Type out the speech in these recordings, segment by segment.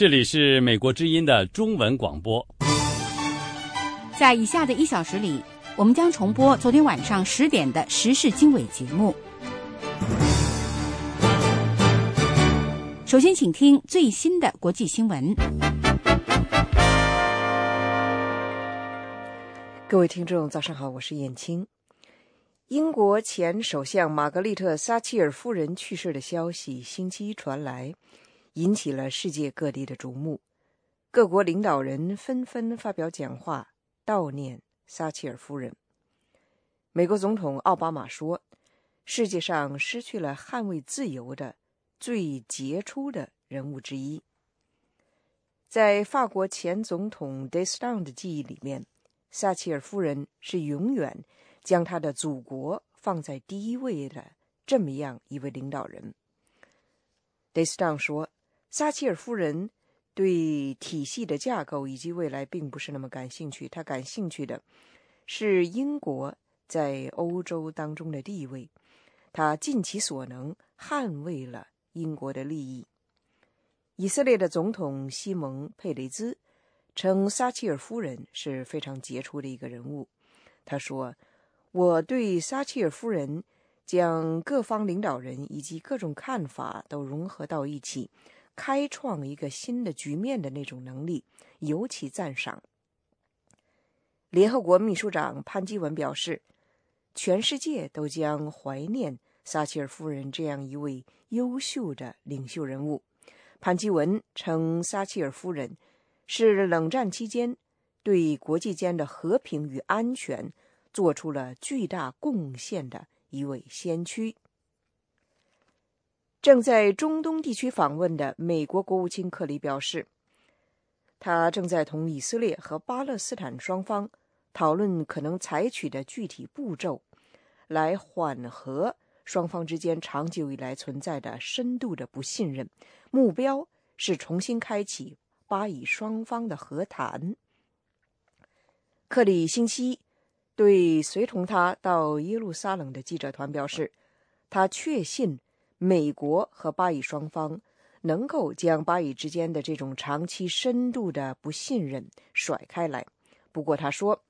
这里是美国之音的中文广播。在以下的一小时里，我们将重播昨天晚上十点的时事经纬节目。首先，请听最新的国际新闻。各位听众，早上好，我是燕青。英国前首相玛格丽特·撒切尔夫人去世的消息星期一传来，引起了世界各地的瞩目。各国领导人纷纷发表讲话悼念撒切尔夫人。美国总统奥巴马说：“世界上失去了捍卫自由的最杰出的人物之一。”在法国前总统戴斯当的记忆里面，撒切尔夫人是永远。将他的祖国放在第一位的这么样一位领导人，戴斯当说：“撒切尔夫人对体系的架构以及未来并不是那么感兴趣，她感兴趣的是英国在欧洲当中的地位。她尽其所能捍卫了英国的利益。”以色列的总统西蒙·佩雷兹称撒切尔夫人是非常杰出的一个人物。他说。我对撒切尔夫人将各方领导人以及各种看法都融合到一起，开创一个新的局面的那种能力尤其赞赏。联合国秘书长潘基文表示，全世界都将怀念撒切尔夫人这样一位优秀的领袖人物。潘基文称，撒切尔夫人是冷战期间对国际间的和平与安全。做出了巨大贡献的一位先驱。正在中东地区访问的美国国务卿克里表示，他正在同以色列和巴勒斯坦双方讨论可能采取的具体步骤，来缓和双方之间长久以来存在的深度的不信任。目标是重新开启巴以双方的和谈。克里星期一。对随同他到耶路撒冷的记者团表示，他确信美国和巴以双方能够将巴以之间的这种长期深度的不信任甩开来。不过，他说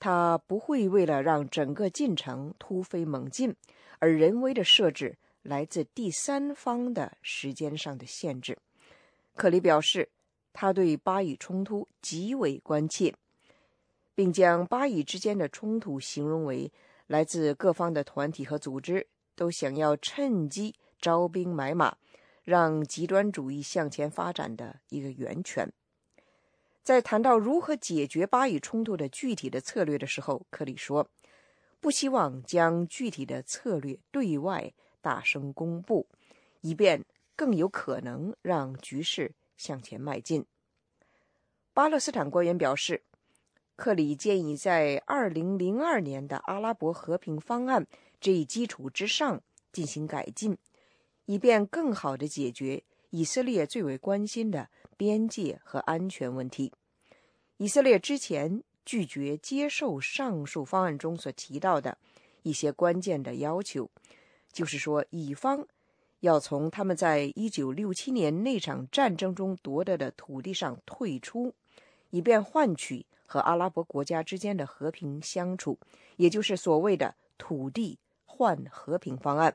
他不会为了让整个进程突飞猛进而人为的设置来自第三方的时间上的限制。克里表示，他对巴以冲突极为关切。并将巴以之间的冲突形容为来自各方的团体和组织都想要趁机招兵买马，让极端主义向前发展的一个源泉。在谈到如何解决巴以冲突的具体的策略的时候，克里说：“不希望将具体的策略对外大声公布，以便更有可能让局势向前迈进。”巴勒斯坦官员表示。克里建议在二零零二年的阿拉伯和平方案这一基础之上进行改进，以便更好地解决以色列最为关心的边界和安全问题。以色列之前拒绝接受上述方案中所提到的一些关键的要求，就是说，乙方要从他们在一九六七年那场战争中夺得的土地上退出，以便换取。和阿拉伯国家之间的和平相处，也就是所谓的“土地换和平”方案。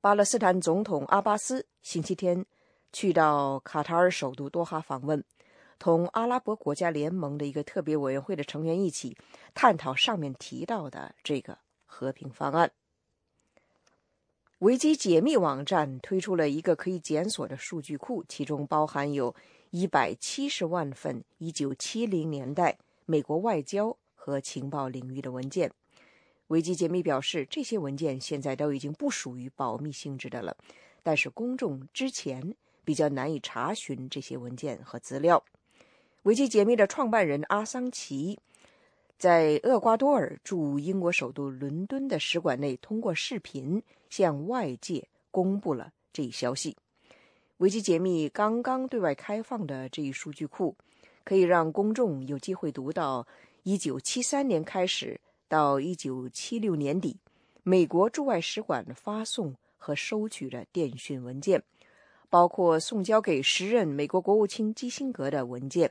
巴勒斯坦总统阿巴斯星期天去到卡塔尔首都多哈访问，同阿拉伯国家联盟的一个特别委员会的成员一起探讨上面提到的这个和平方案。维基解密网站推出了一个可以检索的数据库，其中包含有。一百七十万份一九七零年代美国外交和情报领域的文件。维基解密表示，这些文件现在都已经不属于保密性质的了，但是公众之前比较难以查询这些文件和资料。维基解密的创办人阿桑奇在厄瓜多尔驻英国首都伦敦的使馆内通过视频向外界公布了这一消息。维基解密刚刚对外开放的这一数据库，可以让公众有机会读到1973年开始到1976年底，美国驻外使馆发送和收取的电讯文件，包括送交给时任美国国务卿基辛格的文件，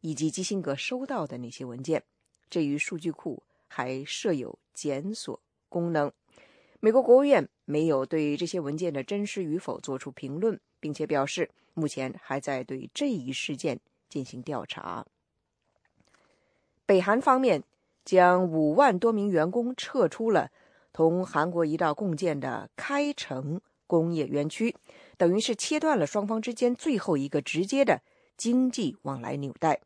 以及基辛格收到的那些文件。这一数据库还设有检索功能。美国国务院没有对这些文件的真实与否做出评论，并且表示目前还在对这一事件进行调查。北韩方面将五万多名员工撤出了同韩国一道共建的开城工业园区，等于是切断了双方之间最后一个直接的经济往来纽带。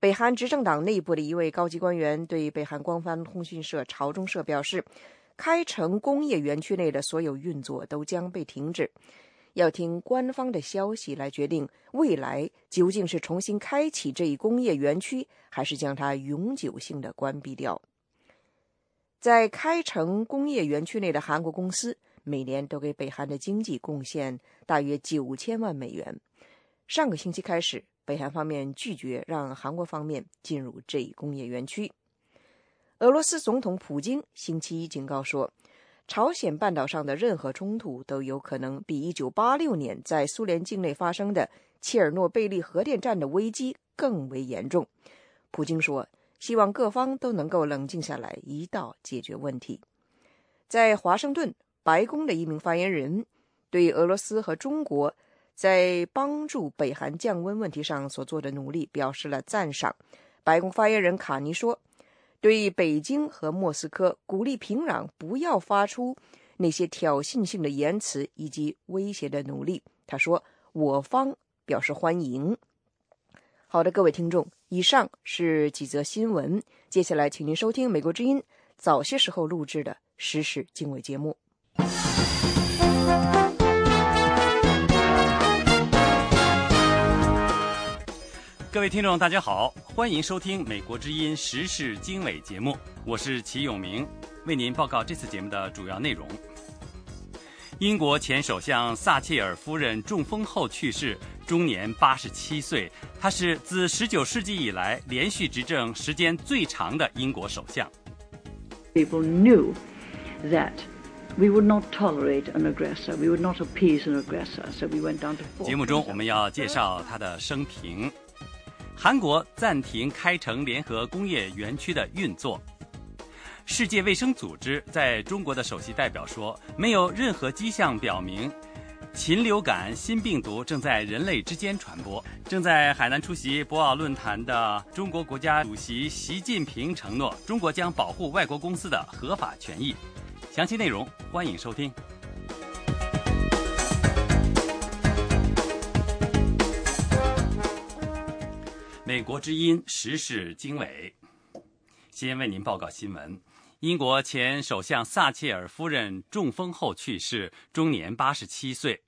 北韩执政党内部的一位高级官员对北韩官方通讯社朝中社表示，开城工业园区内的所有运作都将被停止，要听官方的消息来决定未来究竟是重新开启这一工业园区，还是将它永久性的关闭掉。在开城工业园区内的韩国公司每年都给北韩的经济贡献大约九千万美元。上个星期开始。北韩方面拒绝让韩国方面进入这一工业园区。俄罗斯总统普京星期一警告说，朝鲜半岛上的任何冲突都有可能比1986年在苏联境内发生的切尔诺贝利核电站的危机更为严重。普京说，希望各方都能够冷静下来，一道解决问题。在华盛顿，白宫的一名发言人对俄罗斯和中国。在帮助北韩降温问题上所做的努力表示了赞赏。白宫发言人卡尼说：“对北京和莫斯科鼓励平壤不要发出那些挑衅性的言辞以及威胁的努力。”他说：“我方表示欢迎。”好的，各位听众，以上是几则新闻。接下来，请您收听美国之音早些时候录制的时事经纬节目。各位听众，大家好，欢迎收听《美国之音时事经纬》节目，我是齐永明，为您报告这次节目的主要内容。英国前首相撒切尔夫人中风后去世，终年八十七岁。她是自十九世纪以来连续执政时间最长的英国首相。People knew that we would not tolerate an aggressor, we would not appease an aggressor, so we went down to. 节目中我们要介绍他的生平。韩国暂停开城联合工业园区的运作。世界卫生组织在中国的首席代表说，没有任何迹象表明禽流感新病毒正在人类之间传播。正在海南出席博鳌论坛的中国国家主席习近平承诺，中国将保护外国公司的合法权益。详细内容，欢迎收听。美国之音时事经纬，先为您报告新闻：英国前首相撒切尔夫人中风后去世，终年八十七岁。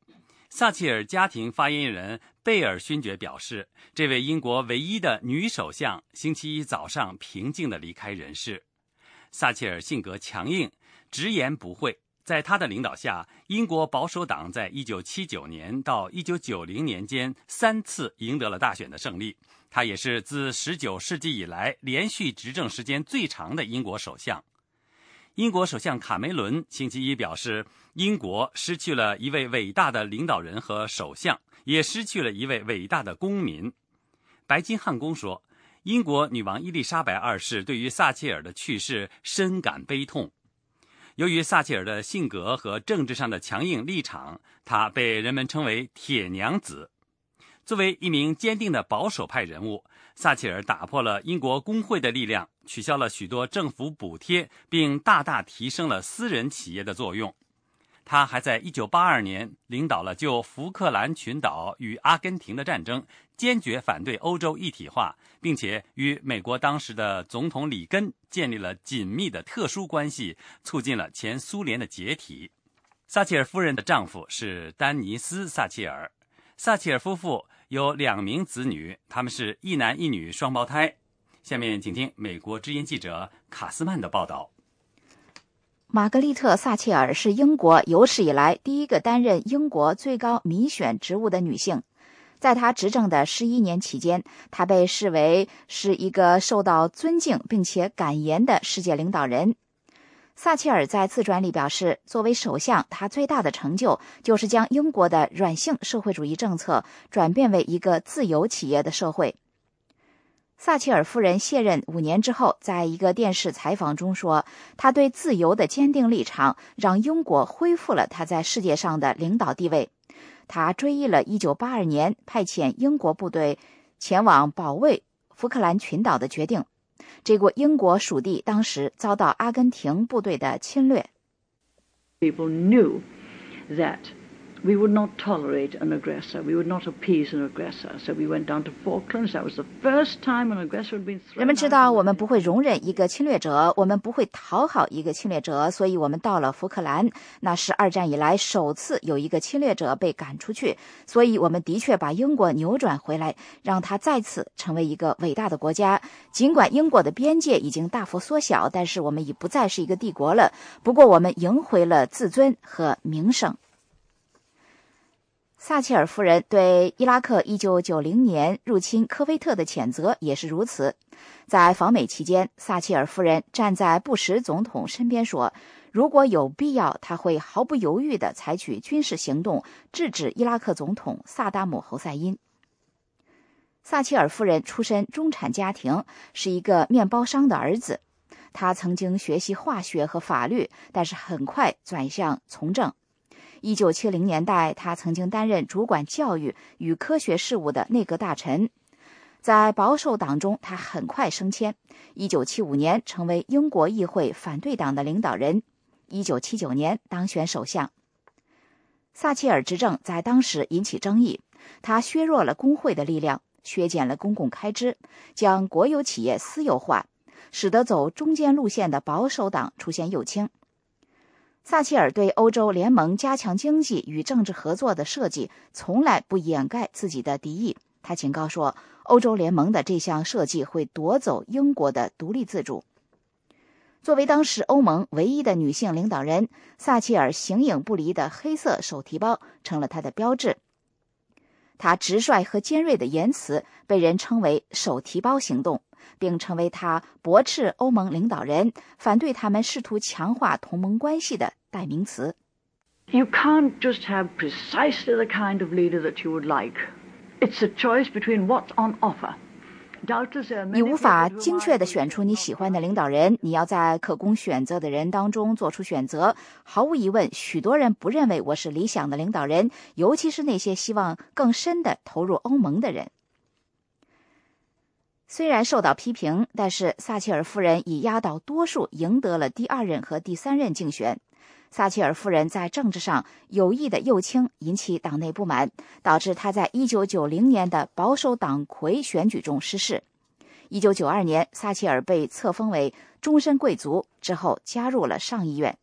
撒切尔家庭发言人贝尔勋爵表示，这位英国唯一的女首相星期一早上平静地离开人世。撒切尔性格强硬，直言不讳。在他的领导下，英国保守党在一九七九年到一九九零年间三次赢得了大选的胜利。他也是自19世纪以来连续执政时间最长的英国首相。英国首相卡梅伦星期一表示，英国失去了一位伟大的领导人和首相，也失去了一位伟大的公民。白金汉宫说，英国女王伊丽莎白二世对于撒切尔的去世深感悲痛。由于撒切尔的性格和政治上的强硬立场，她被人们称为“铁娘子”。作为一名坚定的保守派人物，撒切尔打破了英国工会的力量，取消了许多政府补贴，并大大提升了私人企业的作用。他还在1982年领导了就福克兰群岛与阿根廷的战争，坚决反对欧洲一体化，并且与美国当时的总统里根建立了紧密的特殊关系，促进了前苏联的解体。撒切尔夫人的丈夫是丹尼斯·撒切尔，撒切尔夫妇。有两名子女，他们是一男一女双胞胎。下面请听美国之音记者卡斯曼的报道。玛格丽特·撒切尔是英国有史以来第一个担任英国最高民选职务的女性。在她执政的十一年期间，她被视为是一个受到尊敬并且敢言的世界领导人。撒切尔在自传里表示，作为首相，他最大的成就就是将英国的软性社会主义政策转变为一个自由企业的社会。撒切尔夫人卸任五年之后，在一个电视采访中说：“他对自由的坚定立场，让英国恢复了他在世界上的领导地位。他追忆了1982年派遣英国部队前往保卫福克兰群岛的决定。这个英国属地当时遭到阿根廷部队的侵略。” People knew that. We would not tolerate an aggressor. We would not appease an aggressor. So we went down to Falklands. That was the first time an aggressor had been thrown. 人们知道我们不会容忍一个侵略者，我们不会讨好一个侵略者，所以我们到了福克兰。那是二战以来首次有一个侵略者被赶出去，所以我们的确把英国扭转回来，让它再次成为一个伟大的国家。尽管英国的边界已经大幅缩小，但是我们已不再是一个帝国了。不过我们赢回了自尊和名声。撒切尔夫人对伊拉克1990年入侵科威特的谴责也是如此。在访美期间，撒切尔夫人站在布什总统身边说：“如果有必要，他会毫不犹豫地采取军事行动，制止伊拉克总统萨达姆·侯赛因。”撒切尔夫人出身中产家庭，是一个面包商的儿子。他曾经学习化学和法律，但是很快转向从政。一九七零年代，他曾经担任主管教育与科学事务的内阁大臣。在保守党中，他很快升迁。一九七五年，成为英国议会反对党的领导人。一九七九年，当选首相。撒切尔执政在当时引起争议，他削弱了工会的力量，削减了公共开支，将国有企业私有化，使得走中间路线的保守党出现右倾。撒切尔对欧洲联盟加强经济与政治合作的设计，从来不掩盖自己的敌意。他警告说，欧洲联盟的这项设计会夺走英国的独立自主。作为当时欧盟唯一的女性领导人，撒切尔形影不离的黑色手提包成了她的标志。她直率和尖锐的言辞被人称为“手提包行动”。并成为他驳斥欧盟领导人、反对他们试图强化同盟关系的代名词。You can't just have precisely the kind of leader that you would like. It's a choice between what's on offer. 你无法精确地选出你喜欢的领导人，你要在可供选择的人当中做出选择。毫无疑问，许多人不认为我是理想的领导人，尤其是那些希望更深地投入欧盟的人。虽然受到批评，但是撒切尔夫人以压倒多数赢得了第二任和第三任竞选。撒切尔夫人在政治上有意的右倾，引起党内不满，导致她在1990年的保守党魁选举中失势。1992年，撒切尔被册封为终身贵族之后，加入了上议院。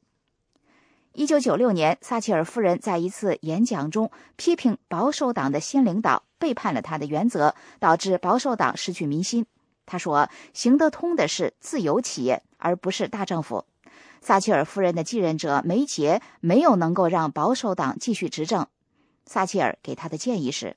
1996年，撒切尔夫人在一次演讲中批评保守党的新领导。背叛了他的原则，导致保守党失去民心。他说：“行得通的是自由企业，而不是大政府。”撒切尔夫人的继任者梅杰没有能够让保守党继续执政。撒切尔给他的建议是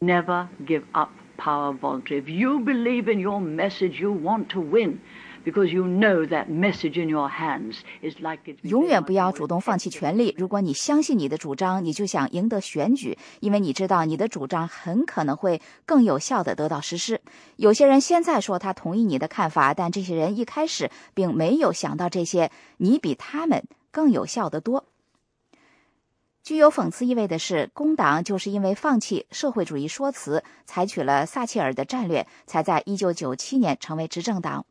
：“Never give up power voluntarily. If you believe in your message, you want to win.” Because you know that message in your hands is like 永远不要主动放弃权利。如果你相信你的主张，你就想赢得选举，因为你知道你的主张很可能会更有效的得到实施。有些人现在说他同意你的看法，但这些人一开始并没有想到这些。你比他们更有效的多。具有讽刺意味的是，工党就是因为放弃社会主义说辞，采取了撒切尔的战略，才在一九九七年成为执政党。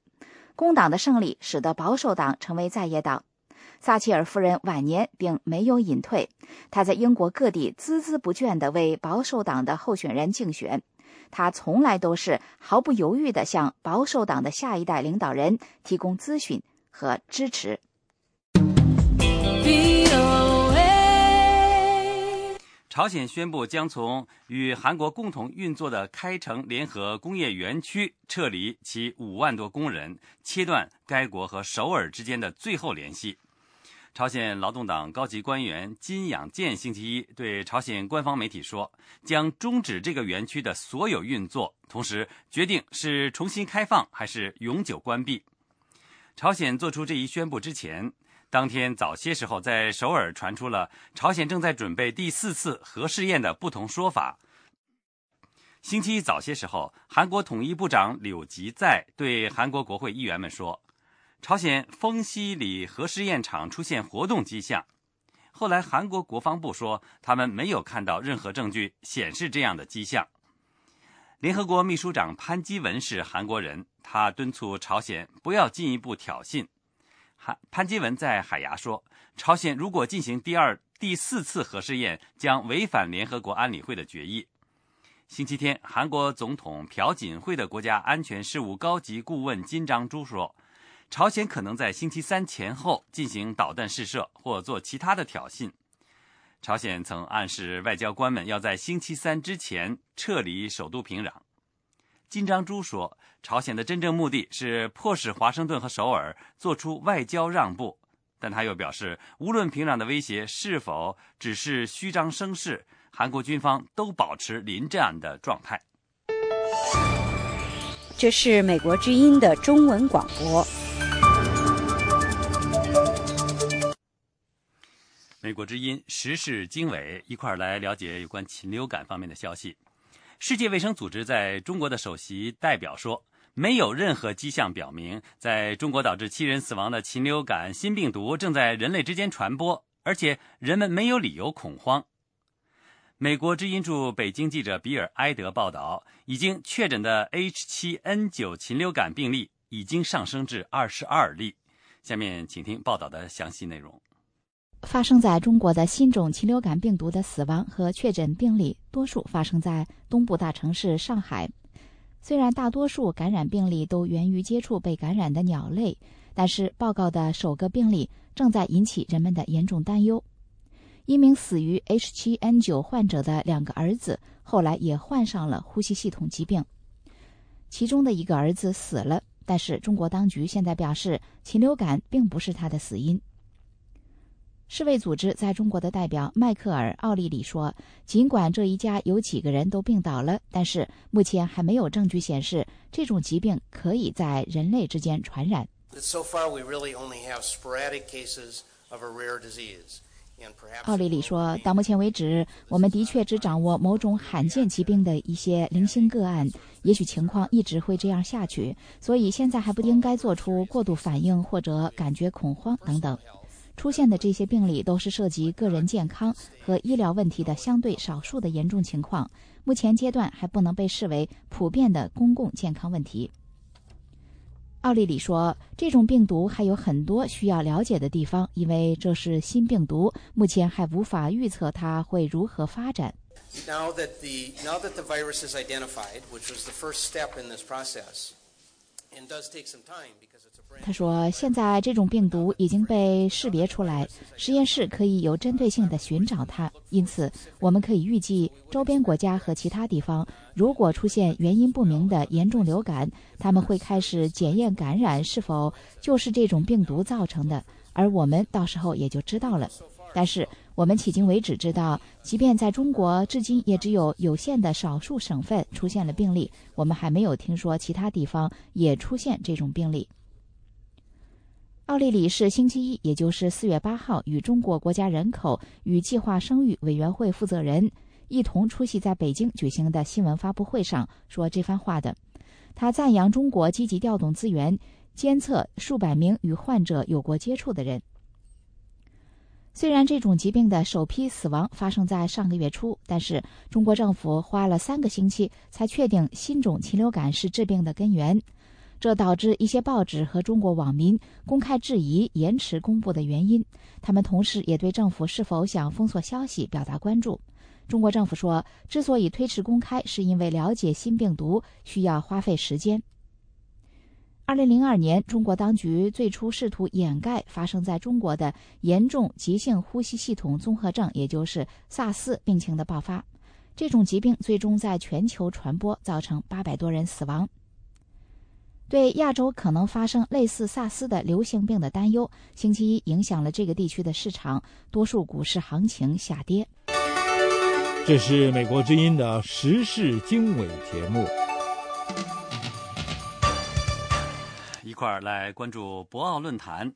工党的胜利使得保守党成为在野党。撒切尔夫人晚年并没有隐退，她在英国各地孜孜不倦地为保守党的候选人竞选。她从来都是毫不犹豫地向保守党的下一代领导人提供咨询和支持。朝鲜宣布将从与韩国共同运作的开城联合工业园区撤离其五万多工人，切断该国和首尔之间的最后联系。朝鲜劳动党高级官员金养健星期一对朝鲜官方媒体说，将终止这个园区的所有运作，同时决定是重新开放还是永久关闭。朝鲜做出这一宣布之前。当天早些时候，在首尔传出了朝鲜正在准备第四次核试验的不同说法。星期一早些时候，韩国统一部长柳吉在对韩国国会议员们说，朝鲜丰西里核试验场出现活动迹象。后来，韩国国防部说，他们没有看到任何证据显示这样的迹象。联合国秘书长潘基文是韩国人，他敦促朝鲜不要进一步挑衅。韩潘基文在海牙说，朝鲜如果进行第二、第四次核试验，将违反联合国安理会的决议。星期天，韩国总统朴槿惠的国家安全事务高级顾问金章洙说。朝鲜可能在星期三前后进行导弹试射或做其他的挑衅。朝鲜曾暗示外交官们要在星期三之前撤离首都平壤。金章洙说，朝鲜的真正目的是迫使华盛顿和首尔做出外交让步，但他又表示，无论平壤的威胁是否只是虚张声势，韩国军方都保持临战的状态。这是美国之音的中文广播。美国之音时事经纬一块儿来了解有关禽流感方面的消息。世界卫生组织在中国的首席代表说，没有任何迹象表明，在中国导致七人死亡的禽流感新病毒正在人类之间传播，而且人们没有理由恐慌。美国之音驻北京记者比尔埃德报道，已经确诊的 H7N9 禽流感病例已经上升至二十二例。下面请听报道的详细内容。发生在中国的新种禽流感病毒的死亡和确诊病例，多数发生在东部大城市上海。虽然大多数感染病例都源于接触被感染的鸟类，但是报告的首个病例正在引起人们的严重担忧。一名死于 H7N9 患者的两个儿子后来也患上了呼吸系统疾病，其中的一个儿子死了，但是中国当局现在表示，禽流感并不是他的死因。世卫组织在中国的代表迈克尔·奥利里说：“尽管这一家有几个人都病倒了，但是目前还没有证据显示这种疾病可以在人类之间传染。” So far, we really only have sporadic cases of a rare disease. 奥利里说：“到目前为止，我们的确只掌握某种罕见疾病的一些零星个案。也许情况一直会这样下去，所以现在还不应该做出过度反应或者感觉恐慌等等。”出现的这些病例都是涉及个人健康和医疗问题的相对少数的严重情况，目前阶段还不能被视为普遍的公共健康问题。奥利里说：“这种病毒还有很多需要了解的地方，因为这是新病毒，目前还无法预测它会如何发展。” Now that the now that the virus is identified, which was the first step in this process, and does take some time because. 他说：“现在这种病毒已经被识别出来，实验室可以有针对性的寻找它。因此，我们可以预计，周边国家和其他地方如果出现原因不明的严重流感，他们会开始检验感染是否就是这种病毒造成的，而我们到时候也就知道了。但是，我们迄今为止知道，即便在中国，至今也只有有限的少数省份出现了病例，我们还没有听说其他地方也出现这种病例。”奥利里是星期一，也就是四月八号，与中国国家人口与计划生育委员会负责人一同出席在北京举行的新闻发布会上说这番话的。他赞扬中国积极调动资源，监测数百名与患者有过接触的人。虽然这种疾病的首批死亡发生在上个月初，但是中国政府花了三个星期才确定新种禽流感是致病的根源。这导致一些报纸和中国网民公开质疑延迟公布的原因。他们同时也对政府是否想封锁消息表达关注。中国政府说，之所以推迟公开，是因为了解新病毒需要花费时间。二零零二年，中国当局最初试图掩盖发生在中国的严重急性呼吸系统综合症，也就是萨斯病情的爆发。这种疾病最终在全球传播，造成八百多人死亡。对亚洲可能发生类似萨斯的流行病的担忧，星期一影响了这个地区的市场，多数股市行情下跌。这是美国之音的时事经纬节目，一块儿来关注博鳌论坛。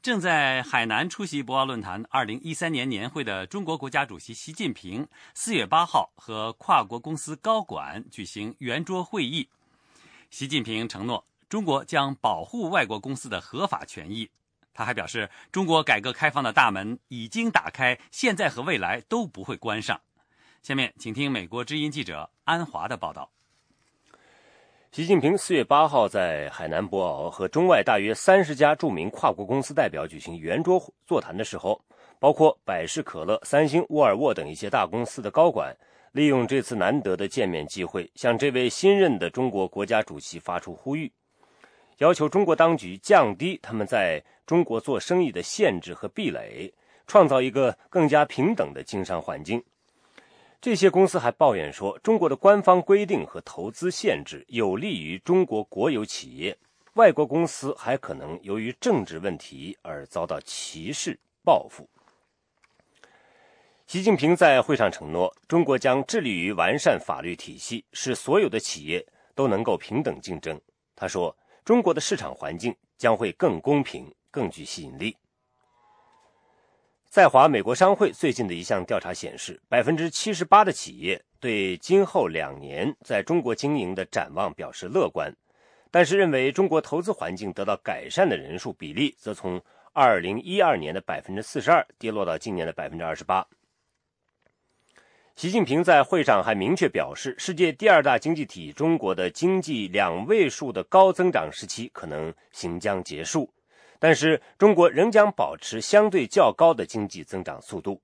正在海南出席博鳌论坛二零一三年年会的中国国家主席习近平，四月八号和跨国公司高管举行圆桌会议。习近平承诺，中国将保护外国公司的合法权益。他还表示，中国改革开放的大门已经打开，现在和未来都不会关上。下面，请听美国之音记者安华的报道。习近平四月八号在海南博鳌和中外大约三十家著名跨国公司代表举行圆桌座谈的时候，包括百事可乐、三星、沃尔沃等一些大公司的高管，利用这次难得的见面机会，向这位新任的中国国家主席发出呼吁，要求中国当局降低他们在中国做生意的限制和壁垒，创造一个更加平等的经商环境。这些公司还抱怨说，中国的官方规定和投资限制有利于中国国有企业，外国公司还可能由于政治问题而遭到歧视报复。习近平在会上承诺，中国将致力于完善法律体系，使所有的企业都能够平等竞争。他说，中国的市场环境将会更公平、更具吸引力。在华美国商会最近的一项调查显示，百分之七十八的企业对今后两年在中国经营的展望表示乐观，但是认为中国投资环境得到改善的人数比例则从二零一二年的百分之四十二跌落到今年的百分之二十八。习近平在会上还明确表示，世界第二大经济体中国的经济两位数的高增长时期可能行将结束。但是，中国仍将保持相对较高的经济增长速度。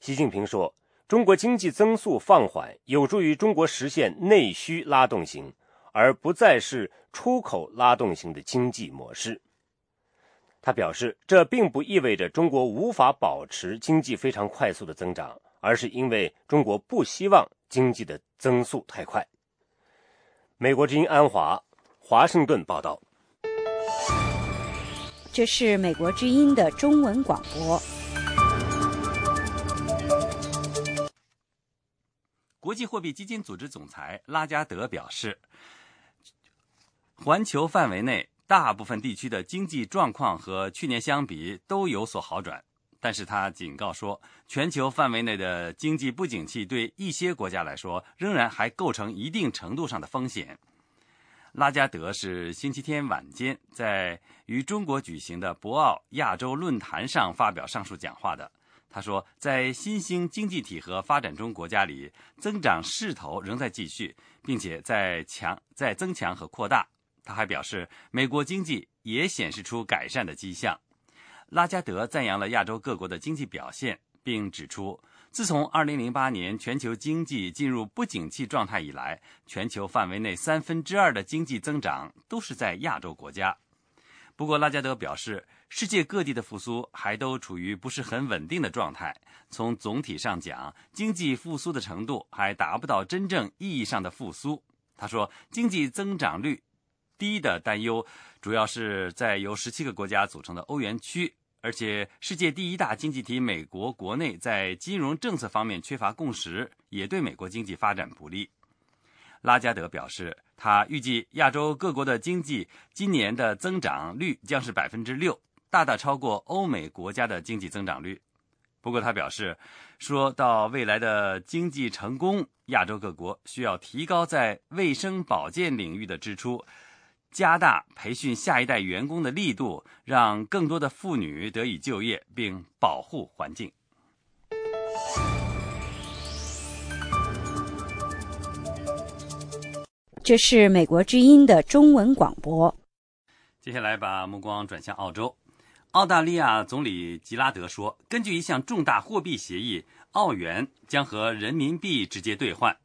习近平说：“中国经济增速放缓，有助于中国实现内需拉动型，而不再是出口拉动型的经济模式。”他表示，这并不意味着中国无法保持经济非常快速的增长，而是因为中国不希望经济的增速太快。美国之音安华，华盛顿报道。这是美国之音的中文广播。国际货币基金组织总裁拉加德表示，环球范围内大部分地区的经济状况和去年相比都有所好转，但是他警告说，全球范围内的经济不景气对一些国家来说，仍然还构成一定程度上的风险。拉加德是星期天晚间在于中国举行的博鳌亚洲论坛上发表上述讲话的。他说，在新兴经济体和发展中国家里，增长势头仍在继续，并且在强在增强和扩大。他还表示，美国经济也显示出改善的迹象。拉加德赞扬了亚洲各国的经济表现，并指出。自从2008年全球经济进入不景气状态以来，全球范围内三分之二的经济增长都是在亚洲国家。不过，拉加德表示，世界各地的复苏还都处于不是很稳定的状态。从总体上讲，经济复苏的程度还达不到真正意义上的复苏。他说，经济增长率低的担忧主要是在由十七个国家组成的欧元区。而且，世界第一大经济体美国国内在金融政策方面缺乏共识，也对美国经济发展不利。拉加德表示，他预计亚洲各国的经济今年的增长率将是百分之六，大大超过欧美国家的经济增长率。不过，他表示，说到未来的经济成功，亚洲各国需要提高在卫生保健领域的支出。加大培训下一代员工的力度，让更多的妇女得以就业，并保护环境。这是美国之音的中文广播。接下来，把目光转向澳洲。澳大利亚总理吉拉德说：“根据一项重大货币协议，澳元将和人民币直接兑换。”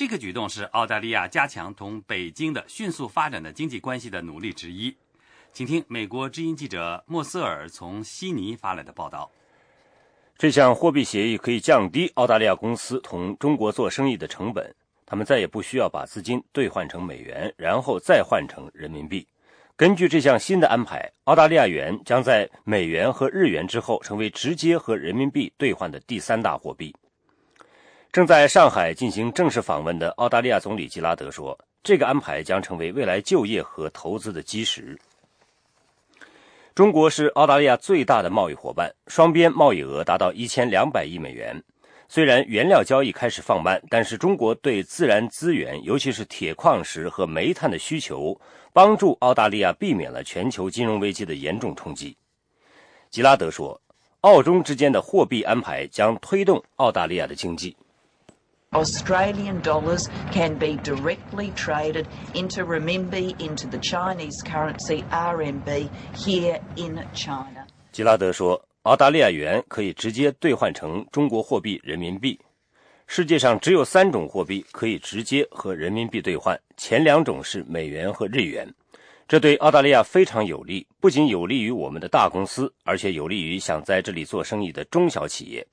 这个举动是澳大利亚加强同北京的迅速发展的经济关系的努力之一。请听美国之音记者莫斯尔从悉尼发来的报道。这项货币协议可以降低澳大利亚公司同中国做生意的成本，他们再也不需要把资金兑换成美元，然后再换成人民币。根据这项新的安排，澳大利亚元将在美元和日元之后成为直接和人民币兑换的第三大货币。正在上海进行正式访问的澳大利亚总理吉拉德说：“这个安排将成为未来就业和投资的基石。”中国是澳大利亚最大的贸易伙伴，双边贸易额达到一千两百亿美元。虽然原料交易开始放慢，但是中国对自然资源，尤其是铁矿石和煤炭的需求，帮助澳大利亚避免了全球金融危机的严重冲击。吉拉德说：“澳中之间的货币安排将推动澳大利亚的经济。” Australian dollars can be directly traded into renminbi, into the Chinese currency RMB here in China. 吉拉德说，澳大利亚元可以直接兑换成中国货币人民币。世界上只有三种货币可以直接和人民币兑换，前两种是美元和日元。这对澳大利亚非常有利，不仅有利于我们的大公司，而且有利于想在这里做生意的中小企业。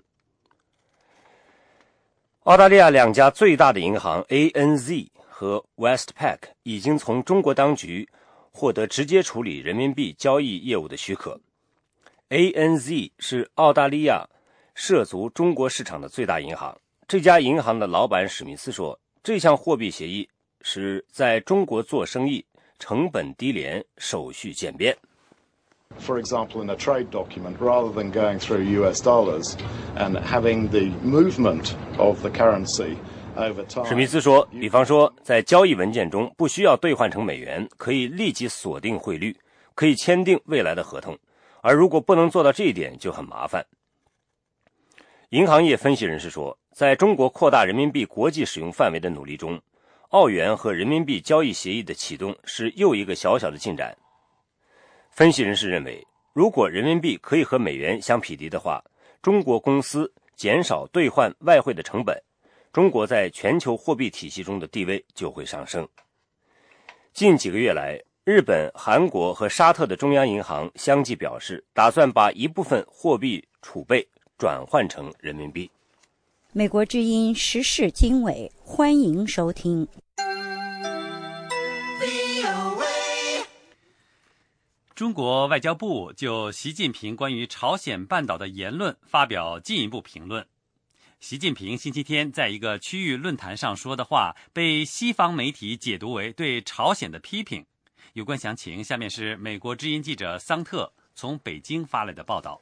澳大利亚两家最大的银行 ANZ 和 Westpac 已经从中国当局获得直接处理人民币交易业务的许可。ANZ 是澳大利亚涉足中国市场的最大银行。这家银行的老板史密斯说：“这项货币协议使在中国做生意成本低廉、手续简便。” For example, in a trade document, rather than going through US dollars and having the movement of the currency. 史密斯说：“比方说，在交易文件中不需要兑换成美元，可以立即锁定汇率，可以签订未来的合同；而如果不能做到这一点，就很麻烦。”银行业分析人士说，在中国扩大人民币国际使用范围的努力中，澳元和人民币交易协议的启动是又一个小小的进展。分析人士认为，如果人民币可以和美元相匹敌的话，中国公司减少兑换外汇的成本，中国在全球货币体系中的地位就会上升。近几个月来，日本、韩国和沙特的中央银行相继表示，打算把一部分货币储备转换成人民币。美国之音时事经纬，欢迎收听。中国外交部就习近平关于朝鲜半岛的言论发表进一步评论。习近平星期天在一个区域论坛上说的话，被西方媒体解读为对朝鲜的批评。有关详情，下面是美国之音记者桑特从北京发来的报道。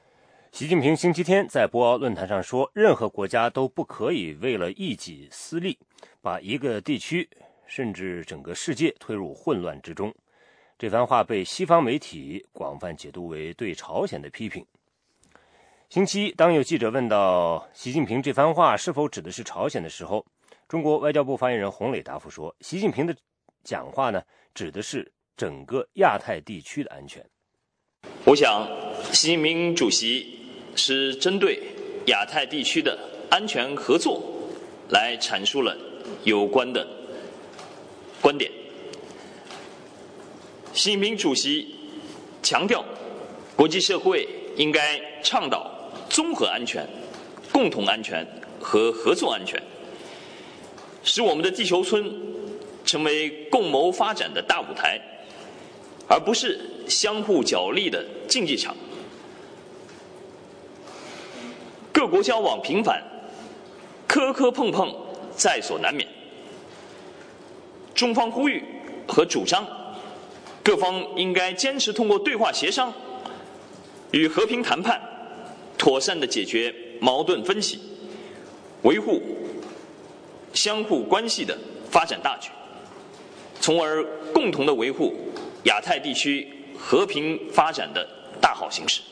习近平星期天在博鳌论坛上说：“任何国家都不可以为了一己私利，把一个地区甚至整个世界推入混乱之中。”这番话被西方媒体广泛解读为对朝鲜的批评。星期一，当有记者问到习近平这番话是否指的是朝鲜的时候，中国外交部发言人洪磊答复说：“习近平的讲话呢，指的是整个亚太地区的安全。”我想，习近平主席是针对亚太地区的安全合作来阐述了有关的观点。习近平主席强调，国际社会应该倡导综合安全、共同安全和合作安全，使我们的地球村成为共谋发展的大舞台，而不是相互角力的竞技场。各国交往频繁，磕磕碰碰在所难免。中方呼吁和主张。各方应该坚持通过对话协商与和平谈判，妥善的解决矛盾分歧，维护相互关系的发展大局，从而共同的维护亚太地区和平发展的大好形势。《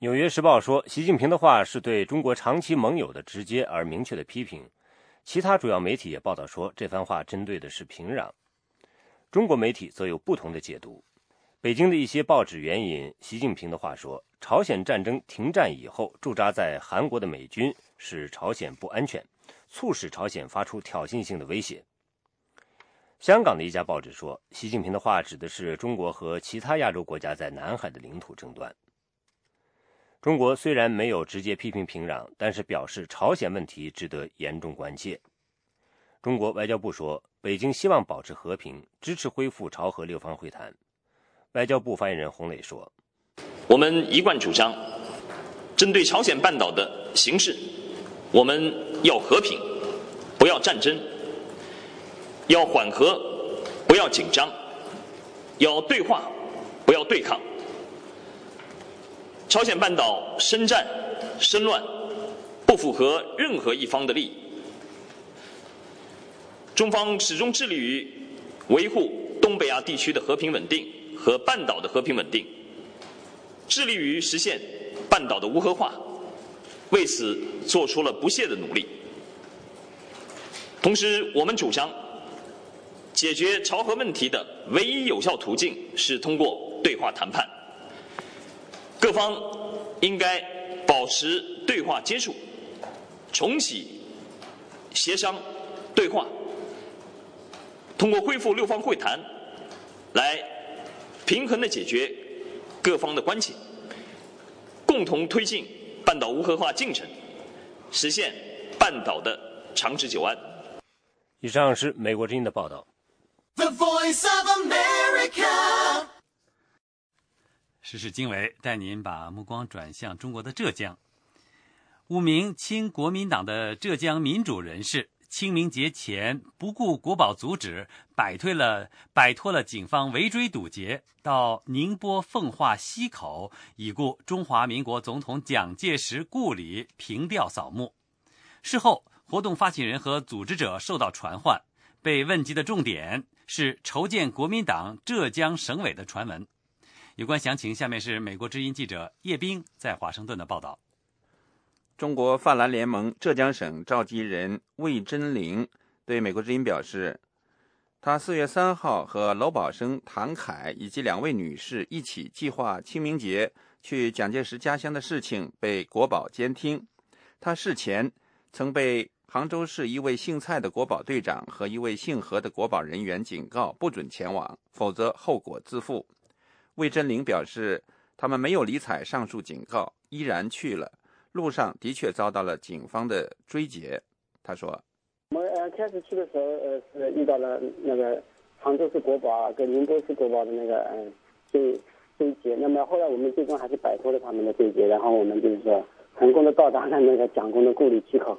纽约时报》说，习近平的话是对中国长期盟友的直接而明确的批评。其他主要媒体也报道说，这番话针对的是平壤。中国媒体则有不同的解读。北京的一些报纸援引习近平的话说：“朝鲜战争停战以后，驻扎在韩国的美军使朝鲜不安全，促使朝鲜发出挑衅性的威胁。”香港的一家报纸说：“习近平的话指的是中国和其他亚洲国家在南海的领土争端。”中国虽然没有直接批评平壤，但是表示朝鲜问题值得严重关切。中国外交部说。北京希望保持和平，支持恢复朝核六方会谈。外交部发言人洪磊说：“我们一贯主张，针对朝鲜半岛的形势，我们要和平，不要战争；要缓和，不要紧张；要对话，不要对抗；朝鲜半岛生战、生乱，不符合任何一方的利益。中方始终致力于维护东北亚地区的和平稳定和半岛的和平稳定，致力于实现半岛的无核化，为此做出了不懈的努力。同时，我们主张，解决朝核问题的唯一有效途径是通过对话谈判。各方应该保持对话接触，重启协商对话，通过恢复六方会谈，来平衡的解决各方的关系，共同推进半岛无核化进程，实现半岛的长治久安。以上是美国之音的报道。The Voice of America 时事经纬带您把目光转向中国的浙江。五名亲国民党的浙江民主人士，清明节前不顾国保阻止，摆脱了摆脱了警方围追堵截，到宁波奉化溪口已故中华民国总统蒋介石故里凭吊扫墓。事后。活动发起人和组织者受到传唤，被问及的重点是筹建国民党浙江省委的传闻。有关详情，下面是美国之音记者叶冰在华盛顿的报道。中国泛蓝联盟浙江省召集人魏真灵对美国之音表示，他四月三号和娄宝生、唐凯以及两位女士一起计划清明节去蒋介石家乡的事情被国保监听。他事前曾被。杭州市一位姓蔡的国保队长和一位姓何的国保人员警告不准前往，否则后果自负。魏真灵表示，他们没有理睬上述警告，依然去了。路上的确遭到了警方的追截。他说：“我们呃开始去的时候，呃是遇到了那个杭州市国保跟宁波市国保的那个嗯追追截。那么后来我们最终还是摆脱了他们的追截，然后我们就是说成功的到达了那个蒋公的故里溪口。”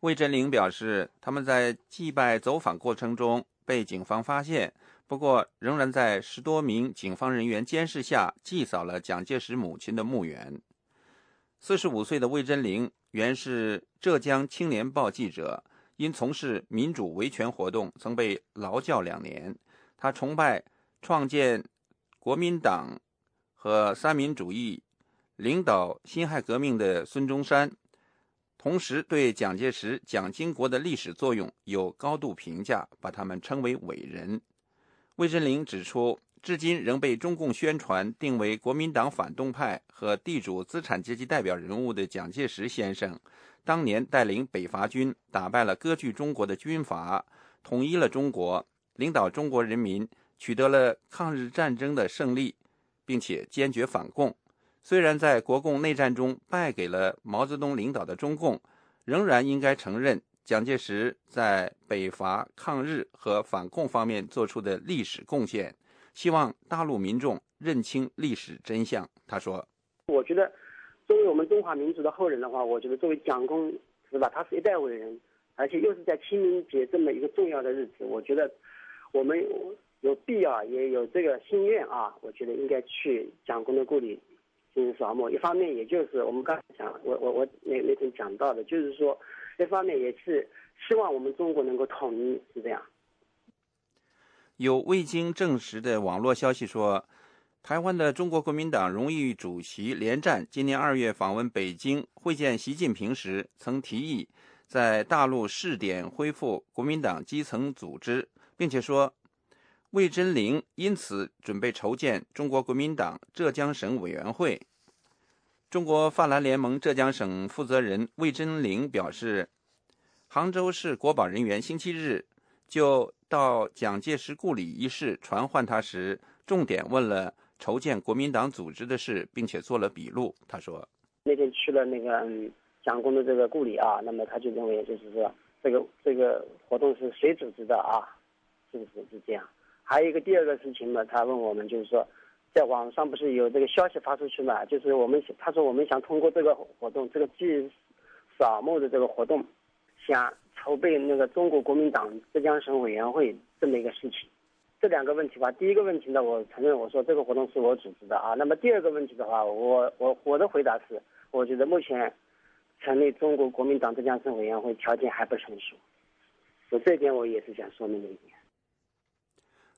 魏振林表示，他们在祭拜走访过程中被警方发现，不过仍然在十多名警方人员监视下祭扫了蒋介石母亲的墓园。四十五岁的魏真灵原是浙江青年报记者，因从事民主维权活动曾被劳教两年。他崇拜创建国民党和三民主义、领导辛亥革命的孙中山。同时，对蒋介石、蒋经国的历史作用有高度评价，把他们称为伟人。魏真灵指出，至今仍被中共宣传定为国民党反动派和地主资产阶级代表人物的蒋介石先生，当年带领北伐军打败了割据中国的军阀，统一了中国，领导中国人民取得了抗日战争的胜利，并且坚决反共。虽然在国共内战中败给了毛泽东领导的中共，仍然应该承认蒋介石在北伐、抗日和反共方面做出的历史贡献。希望大陆民众认清历史真相。他说：“我觉得，作为我们中华民族的后人的话，我觉得作为蒋公是吧？他是一代伟人，而且又是在清明节这么一个重要的日子，我觉得我们有必要也有这个心愿啊，我觉得应该去蒋公的故里。”进行扫墓，一方面也就是我们刚才讲，我我我那那天讲到的，就是说，一方面也是希望我们中国能够统一，是这样。有未经证实的网络消息说，台湾的中国国民党荣誉主席连战今年二月访问北京会见习近平时，曾提议在大陆试点恢复国民党基层组织，并且说。魏真灵因此准备筹建中国国民党浙江省委员会。中国泛蓝联盟浙江省负责人魏真灵表示，杭州市国保人员星期日就到蒋介石故里一事传唤他时，重点问了筹建国民党组织的事，并且做了笔录。他说：“那天去了那个蒋公的这个故里啊，那么他就认为就是说，这个这个活动是谁组织的啊？是不是是这样？”还有一个第二个事情呢，他问我们就是说，在网上不是有这个消息发出去嘛？就是我们他说我们想通过这个活动，这个祭扫墓的这个活动，想筹备那个中国国民党浙江省委员会这么一个事情。这两个问题吧，第一个问题呢，我承认我说这个活动是我组织的啊。那么第二个问题的话，我我我的回答是，我觉得目前成立中国国民党浙江省委员会条件还不成熟，就这点我也是想说明的一点。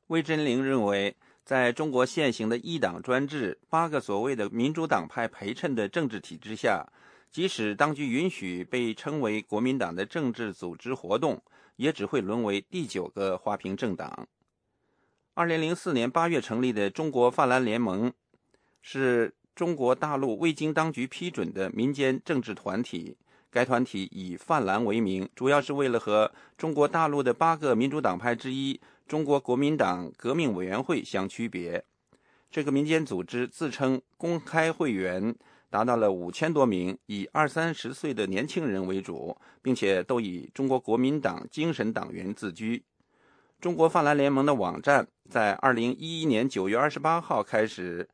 魏真灵认为，在中国现行的一党专制、八个所谓的民主党派陪衬的政治体制下，即使当局允许被称为国民党的政治组织活动，也只会沦为第九个花瓶政党。二零零四年八月成立的中国泛蓝联盟，是中国大陆未经当局批准的民间政治团体。该团体以泛蓝为名，主要是为了和中国大陆的八个民主党派之一中国国民党革命委员会相区别。这个民间组织自称公开会员达到了五千多名，以二三十岁的年轻人为主，并且都以中国国民党精神党员自居。中国泛蓝联盟的网站在二零一一年九月二十八号开始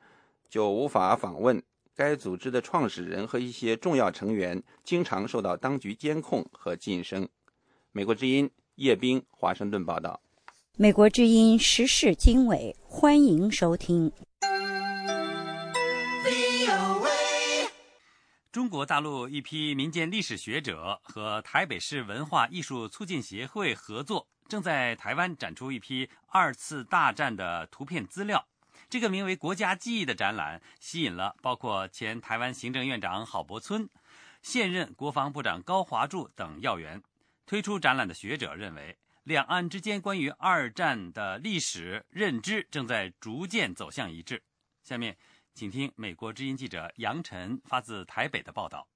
就无法访问。该组织的创始人和一些重要成员经常受到当局监控和晋升。美国之音叶冰华盛顿报道。美国之音时事经纬，欢迎收听。中国大陆一批民间历史学者和台北市文化艺术促进协会合作。正在台湾展出一批二次大战的图片资料，这个名为“国家记忆”的展览吸引了包括前台湾行政院长郝柏村、现任国防部长高华柱等要员。推出展览的学者认为，两岸之间关于二战的历史认知正在逐渐走向一致。下面，请听美国之音记者杨晨发自台北的报道。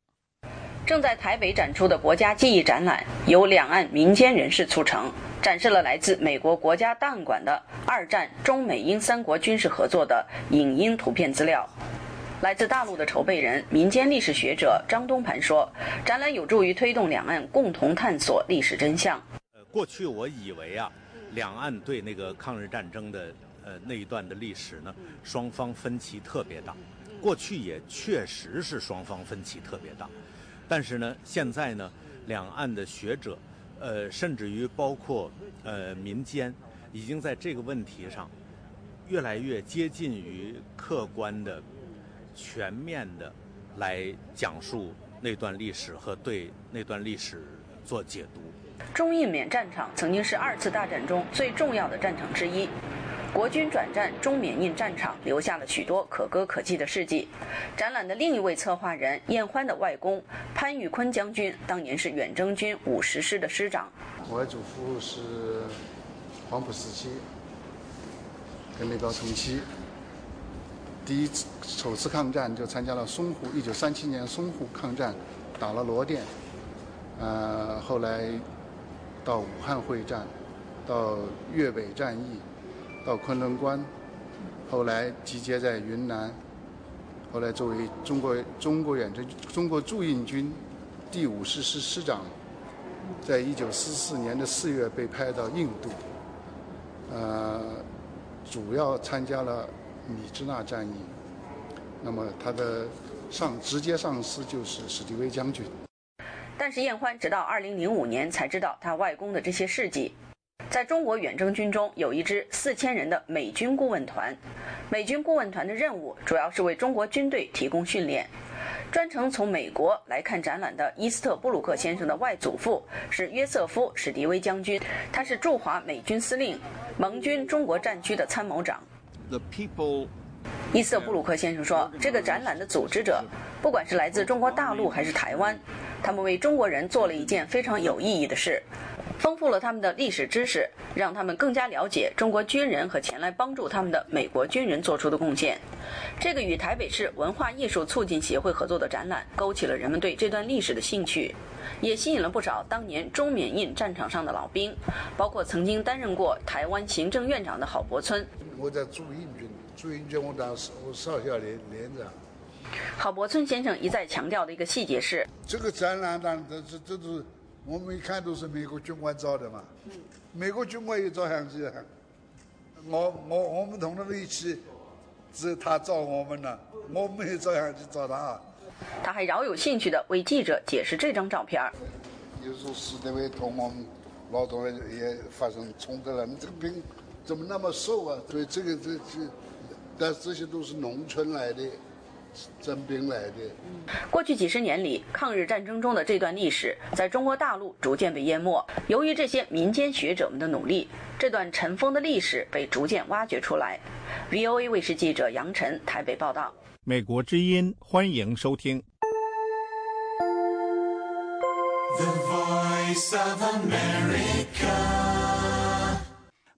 正在台北展出的国家记忆展览，由两岸民间人士促成，展示了来自美国国家档案馆的二战中美英三国军事合作的影音图片资料。来自大陆的筹备人、民间历史学者张东盘说：“展览有助于推动两岸共同探索历史真相。”呃，过去我以为啊，两岸对那个抗日战争的呃那一段的历史呢，双方分歧特别大。过去也确实是双方分歧特别大。但是呢，现在呢，两岸的学者，呃，甚至于包括呃民间，已经在这个问题上越来越接近于客观的、全面的来讲述那段历史和对那段历史做解读。中印缅战场曾经是二次大战中最重要的战场之一。国军转战中缅印战场，留下了许多可歌可泣的事迹。展览的另一位策划人燕欢的外公潘玉坤将军，当年是远征军五十师的师长。我外祖父是黄埔时期跟那个同期，第一次首次抗战就参加了淞沪，一九三七年淞沪抗战，打了罗店，呃，后来到武汉会战，到粤北战役。到昆仑关，后来集结在云南，后来作为中国中国远征中国驻印军第五师师师长，在一九四四年的四月被派到印度，呃，主要参加了米支那战役。那么他的上直接上司就是史迪威将军。但是燕欢直到二零零五年才知道他外公的这些事迹。在中国远征军中，有一支四千人的美军顾问团。美军顾问团的任务主要是为中国军队提供训练。专程从美国来看展览的伊斯特布鲁克先生的外祖父是约瑟夫·史迪威将军，他是驻华美军司令、盟军中国战区的参谋长。伊斯特布鲁克先生说：“这个展览的组织者，不管是来自中国大陆还是台湾，他们为中国人做了一件非常有意义的事。”丰富了他们的历史知识，让他们更加了解中国军人和前来帮助他们的美国军人做出的贡献。这个与台北市文化艺术促进协会合作的展览，勾起了人们对这段历史的兴趣，也吸引了不少当年中缅印战场上的老兵，包括曾经担任过台湾行政院长的郝柏村。我在驻印军，驻印军我当时我少校连连长。郝柏村先生一再强调的一个细节是：这个展览呢，这这这是。我们一看都是美国军官照的嘛，美国军官有照相机啊，我我我们同他们一起，只有他照我们呢，我们也照相机照他。他还饶有兴趣地为记者解释这张照片。有时候是那位同我们劳动也发生冲突了，你这个兵怎么那么瘦啊？所以这个这这，但这些都是农村来的。征兵来的。过去几十年里，抗日战争中的这段历史在中国大陆逐渐被淹没。由于这些民间学者们的努力，这段尘封的历史被逐渐挖掘出来。VOA 卫视记者杨晨台北报道。美国之音，欢迎收听。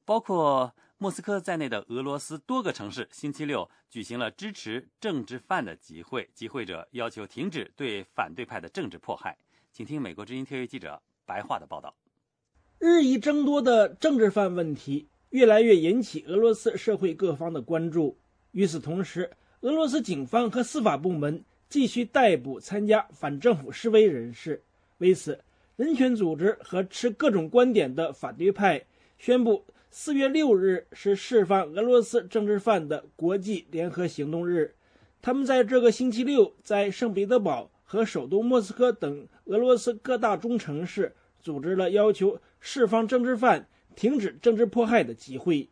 包括。莫斯科在内的俄罗斯多个城市星期六举行了支持政治犯的集会，集会者要求停止对反对派的政治迫害。请听美国之音特约记者白话的报道：日益增多的政治犯问题越来越引起俄罗斯社会各方的关注。与此同时，俄罗斯警方和司法部门继续逮捕参加反政府示威人士。为此，人权组织和持各种观点的反对派宣布。四月六日是释放俄罗斯政治犯的国际联合行动日。他们在这个星期六在圣彼得堡和首都莫斯科等俄罗斯各大中城市组织了要求释放政治犯、停止政治迫害的集会。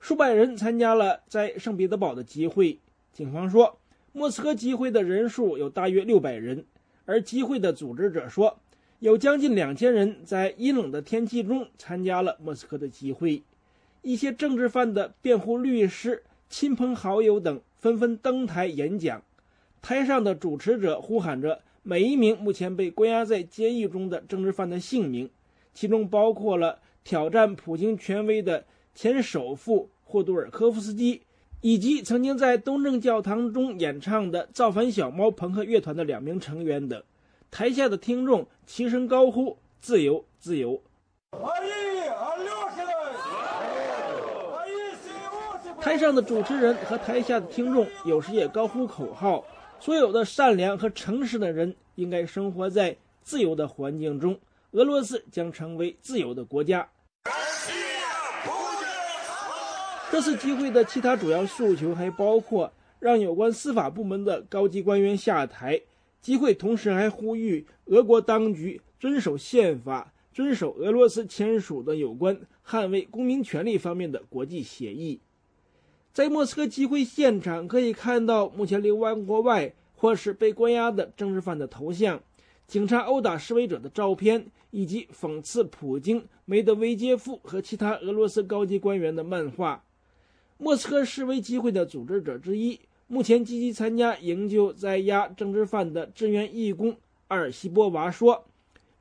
数百人参加了在圣彼得堡的集会。警方说，莫斯科集会的人数有大约六百人，而集会的组织者说。有将近两千人在阴冷的天气中参加了莫斯科的集会，一些政治犯的辩护律师、亲朋好友等纷纷登台演讲。台上的主持者呼喊着每一名目前被关押在监狱中的政治犯的姓名，其中包括了挑战普京权威的前首富霍杜尔科夫斯基，以及曾经在东正教堂中演唱的造反小猫朋克乐团的两名成员等。台下的听众齐声高呼“自由，自由”。台上的主持人和台下的听众有时也高呼口号：“所有的善良和诚实的人应该生活在自由的环境中，俄罗斯将成为自由的国家。”这次集会的其他主要诉求还包括让有关司法部门的高级官员下台。集会同时还呼吁俄国当局遵守宪法，遵守俄罗斯签署的有关捍卫公民权利方面的国际协议。在莫斯科集会现场，可以看到目前流亡国外或是被关押的政治犯的头像、警察殴打示威者的照片，以及讽刺普京、梅德韦杰夫和其他俄罗斯高级官员的漫画。莫斯科示威集会的组织者之一。目前积极参加营救在押政治犯的志愿义工阿尔西波娃说：“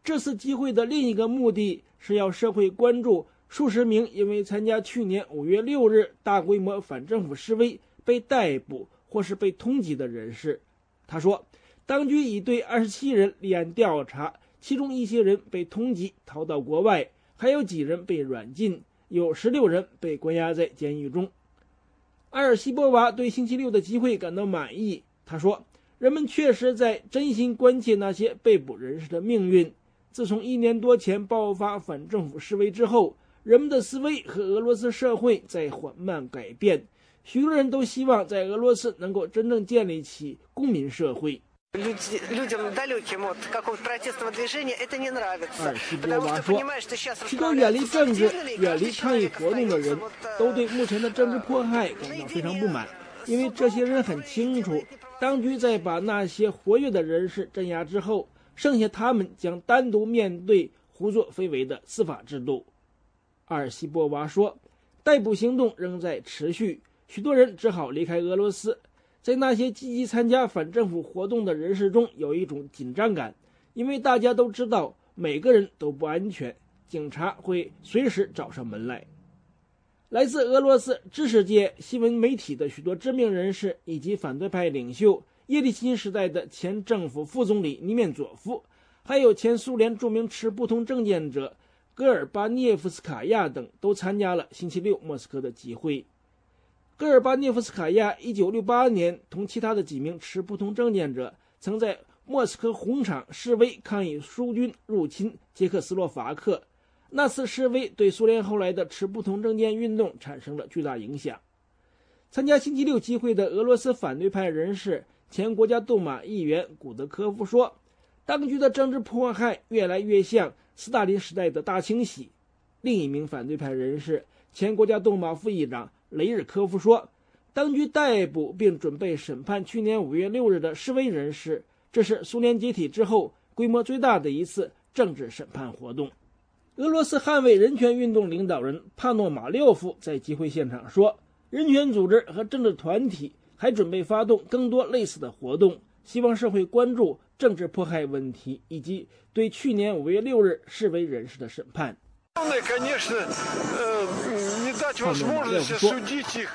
这次集会的另一个目的是要社会关注数十名因为参加去年五月六日大规模反政府示威被逮捕或是被通缉的人士。”他说：“当局已对二十七人立案调查，其中一些人被通缉逃到国外，还有几人被软禁，有十六人被关押在监狱中。”埃尔西波娃对星期六的机会感到满意。他说：“人们确实在真心关切那些被捕人士的命运。自从一年多前爆发反政府示威之后，人们的思维和俄罗斯社会在缓慢改变。许多人都希望在俄罗斯能够真正建立起公民社会。”阿尔西波娃说：“许多远离政治、远离抗议活动的人都对目前的政治迫害感到非常不满，因为这些人很清楚，当局在把那些活跃的人士镇压之后，剩下他们将单独面对胡作非为的司法制度。”阿尔西波娃说：“逮捕行动仍在持续，许多人只好离开俄罗斯。”在那些积极参加反政府活动的人士中，有一种紧张感，因为大家都知道每个人都不安全，警察会随时找上门来。来自俄罗斯知识界、新闻媒体的许多知名人士，以及反对派领袖叶利钦时代的前政府副总理尼面佐夫，还有前苏联著名持不同政见者戈尔巴涅夫斯卡娅等，都参加了星期六莫斯科的集会。戈尔巴涅夫斯卡娅1968年同其他的几名持不同政见者，曾在莫斯科红场示威抗议苏军入侵捷克斯洛伐克。那次示威对苏联后来的持不同政见运动产生了巨大影响。参加星期六集会的俄罗斯反对派人士、前国家杜马议员古德科夫说：“当局的政治迫害越来越像斯大林时代的大清洗。”另一名反对派人士、前国家杜马副议长雷日科夫说，当局逮捕并准备审判去年五月六日的示威人士，这是苏联解体之后规模最大的一次政治审判活动。俄罗斯捍卫人权运动领导人帕诺马廖夫在集会现场说，人权组织和政治团体还准备发动更多类似的活动，希望社会关注政治迫害问题以及对去年五月六日示威人士的审判。帕诺马廖夫说：“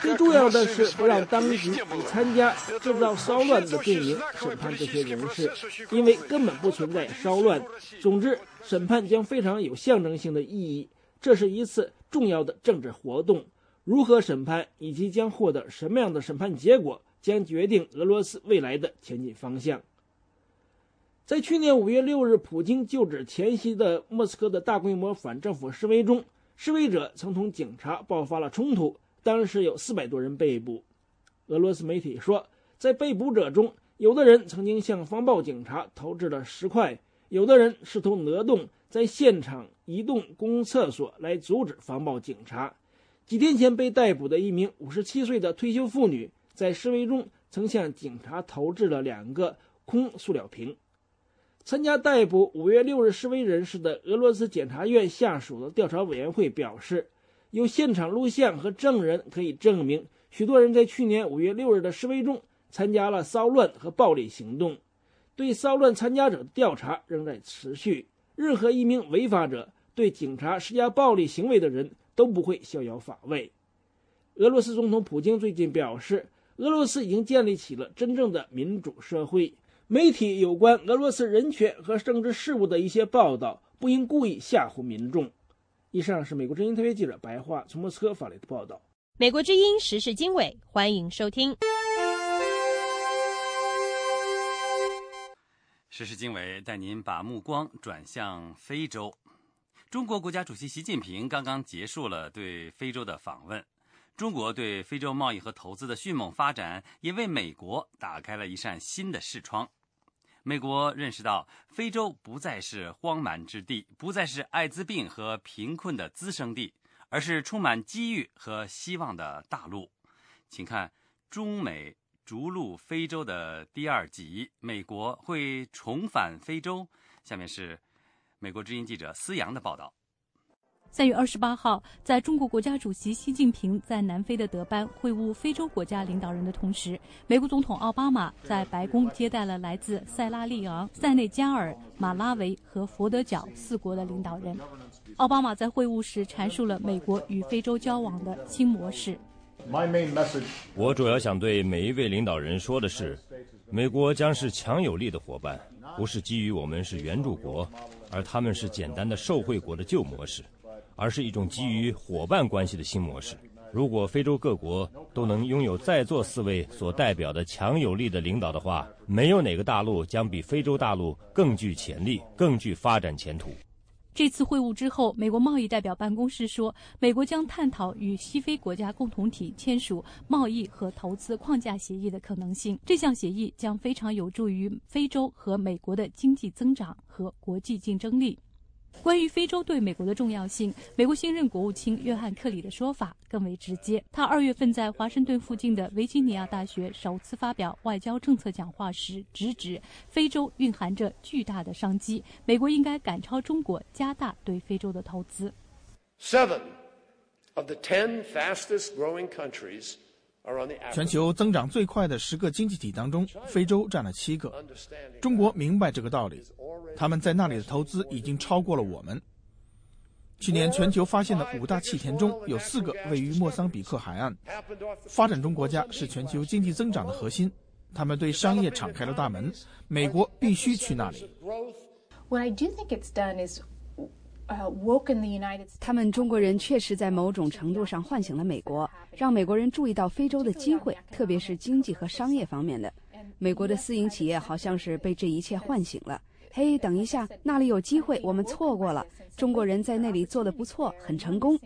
最重要的是不让当局以参加制造骚乱的罪名审判这些人士，因为根本不存在骚乱。总之，审判将非常有象征性的意义。这是一次重要的政治活动。如何审判以及将获得什么样的审判结果，将决定俄罗斯未来的前进方向。”在去年五月六日普京就职前夕的莫斯科的大规模反政府示威中。示威者曾同警察爆发了冲突，当时有四百多人被捕。俄罗斯媒体说，在被捕者中，有的人曾经向防暴警察投掷了石块，有的人试图挪动在现场移动公厕所来阻止防暴警察。几天前被逮捕的一名五十七岁的退休妇女，在示威中曾向警察投掷了两个空塑料瓶。参加逮捕五月六日示威人士的俄罗斯检察院下属的调查委员会表示，有现场录像和证人可以证明，许多人在去年五月六日的示威中参加了骚乱和暴力行动。对骚乱参加者的调查仍在持续。任何一名违法者对警察施加暴力行为的人都不会逍遥法外。俄罗斯总统普京最近表示，俄罗斯已经建立起了真正的民主社会。媒体有关俄罗斯人权和政治事务的一些报道，不应故意吓唬民众。以上是美国之音特约记者白桦从莫斯科发来的报道。美国之音时事经纬，欢迎收听。时事经纬带您把目光转向非洲。中国国家主席习近平刚刚结束了对非洲的访问。中国对非洲贸易和投资的迅猛发展，也为美国打开了一扇新的视窗。美国认识到，非洲不再是荒蛮之地，不再是艾滋病和贫困的滋生地，而是充满机遇和希望的大陆。请看《中美逐鹿非洲》的第二集，美国会重返非洲。下面是美国之音记者思阳的报道。三月二十八号，在中国国家主席习近平在南非的德班会晤非洲国家领导人的同时，美国总统奥巴马在白宫接待了来自塞拉利昂、塞内加尔、马拉维和佛得角四国的领导人。奥巴马在会晤时阐述了美国与非洲交往的新模式。我主要想对每一位领导人说的是，美国将是强有力的伙伴，不是基于我们是援助国，而他们是简单的受惠国的旧模式。而是一种基于伙伴关系的新模式。如果非洲各国都能拥有在座四位所代表的强有力的领导的话，没有哪个大陆将比非洲大陆更具潜力、更具发展前途。这次会晤之后，美国贸易代表办公室说，美国将探讨与西非国家共同体签署贸易和投资框架协议的可能性。这项协议将非常有助于非洲和美国的经济增长和国际竞争力。关于非洲对美国的重要性，美国新任国务卿约翰·克里的说法更为直接。他二月份在华盛顿附近的维吉尼亚大学首次发表外交政策讲话时，直指非洲蕴含着巨大的商机，美国应该赶超中国，加大对非洲的投资。Seven of the ten fastest growing countries. 全球增长最快的十个经济体当中，非洲占了七个。中国明白这个道理，他们在那里的投资已经超过了我们。去年全球发现的五大气田中有四个位于莫桑比克海岸。发展中国家是全球经济增长的核心，他们对商业敞开了大门，美国必须去那里。他们中国人确实在某种程度上唤醒了美国，让美国人注意到非洲的机会，特别是经济和商业方面的。美国的私营企业好像是被这一切唤醒了。嘿，等一下，那里有机会，我们错过了。中国人在那里做的不错，很成功。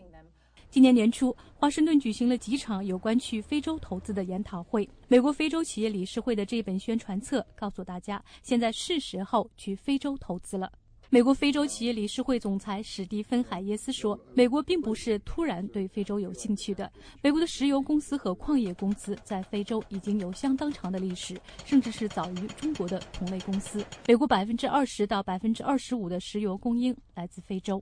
今年年初，华盛顿举行了几场有关去非洲投资的研讨会。美国非洲企业理事会的这本宣传册告诉大家，现在是时候去非洲投资了。美国非洲企业理事会总裁史蒂芬·海耶斯说：“美国并不是突然对非洲有兴趣的。美国的石油公司和矿业公司在非洲已经有相当长的历史，甚至是早于中国的同类公司。美国百分之二十到百分之二十五的石油供应来自非洲。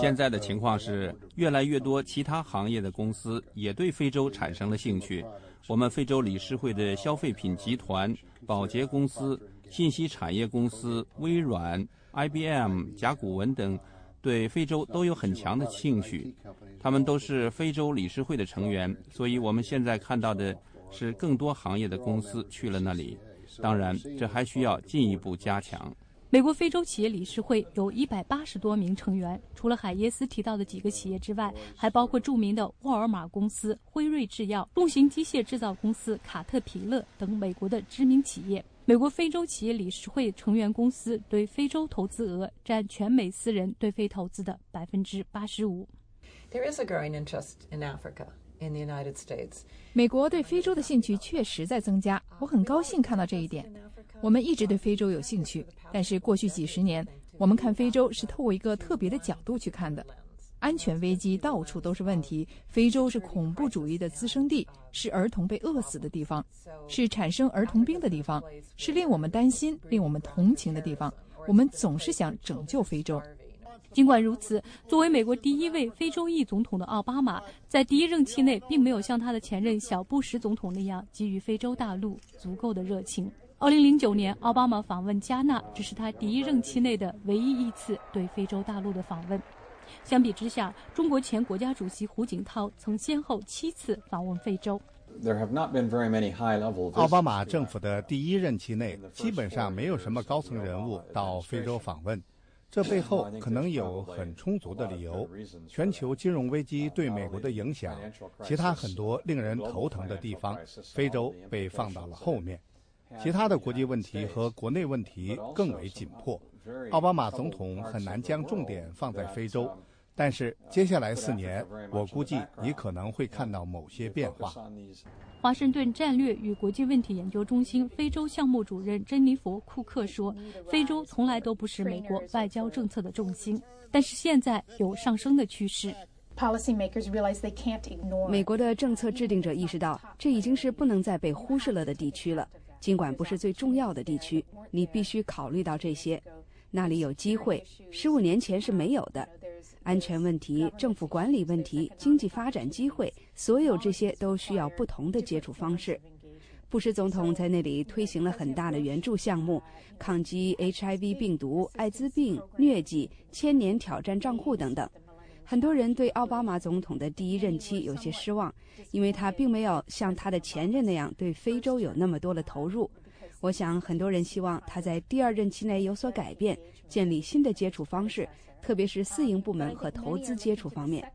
现在的情况是，越来越多其他行业的公司也对非洲产生了兴趣。我们非洲理事会的消费品集团、保洁公司。”信息产业公司微软、IBM、甲骨文等对非洲都有很强的兴趣，他们都是非洲理事会的成员，所以我们现在看到的是更多行业的公司去了那里。当然，这还需要进一步加强。美国非洲企业理事会有一百八十多名成员，除了海耶斯提到的几个企业之外，还包括著名的沃尔玛公司、辉瑞制药、重型机械制造公司卡特彼勒等美国的知名企业。美国非洲企业理事会成员公司对非洲投资额占全美私人对非投资的百分之八十五。There is a growing interest in Africa. in the United States，美国对非洲的兴趣确实在增加，我很高兴看到这一点。我们一直对非洲有兴趣，但是过去几十年，我们看非洲是透过一个特别的角度去看的。安全危机到处都是问题。非洲是恐怖主义的滋生地，是儿童被饿死的地方，是产生儿童病的地方，是令我们担心、令我们同情的地方。我们总是想拯救非洲。尽管如此，作为美国第一位非洲裔总统的奥巴马，在第一任期内并没有像他的前任小布什总统那样给予非洲大陆足够的热情。二零零九年，奥巴马访问加纳，这是他第一任期内的唯一一次对非洲大陆的访问。相比之下，中国前国家主席胡锦涛曾先后七次访问非洲。奥巴马政府的第一任期内，基本上没有什么高层人物到非洲访问。这背后可能有很充足的理由：全球金融危机对美国的影响，其他很多令人头疼的地方，非洲被放到了后面。其他的国际问题和国内问题更为紧迫。奥巴马总统很难将重点放在非洲。但是接下来四年，我估计你可能会看到某些变化。华盛顿战略与国际问题研究中心非洲项目主任珍妮佛·库克说：“非洲从来都不是美国外交政策的重心，但是现在有上升的趋势。”美国的政策制定者意识到，这已经是不能再被忽视了的地区了。尽管不是最重要的地区，你必须考虑到这些。那里有机会，十五年前是没有的。安全问题、政府管理问题、经济发展机会，所有这些都需要不同的接触方式。布什总统在那里推行了很大的援助项目，抗击 HIV 病毒、艾滋病、疟疾、千年挑战账户等等。很多人对奥巴马总统的第一任期有些失望，因为他并没有像他的前任那样对非洲有那么多的投入。我想，很多人希望他在第二任期内有所改变，建立新的接触方式，特别是私营部门和投资接触方面。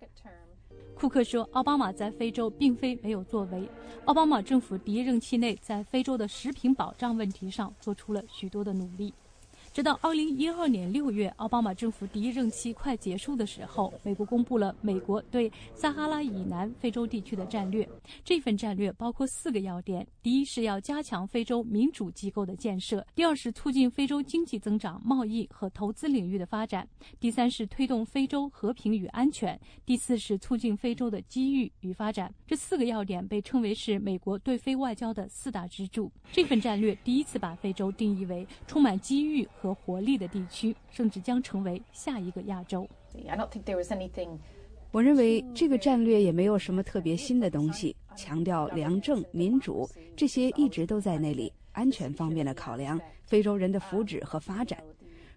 库克说，奥巴马在非洲并非没有作为，奥巴马政府第一任期内在非洲的食品保障问题上做出了许多的努力。直到二零一二年六月，奥巴马政府第一任期快结束的时候，美国公布了美国对撒哈拉以南非洲地区的战略。这份战略包括四个要点：第一是要加强非洲民主机构的建设；第二是促进非洲经济增长、贸易和投资领域的发展；第三是推动非洲和平与安全；第四是促进非洲的机遇与发展。这四个要点被称为是美国对非外交的四大支柱。这份战略第一次把非洲定义为充满机遇。和活力的地区，甚至将成为下一个亚洲。我认为这个战略也没有什么特别新的东西，强调良政、民主这些一直都在那里。安全方面的考量，非洲人的福祉和发展。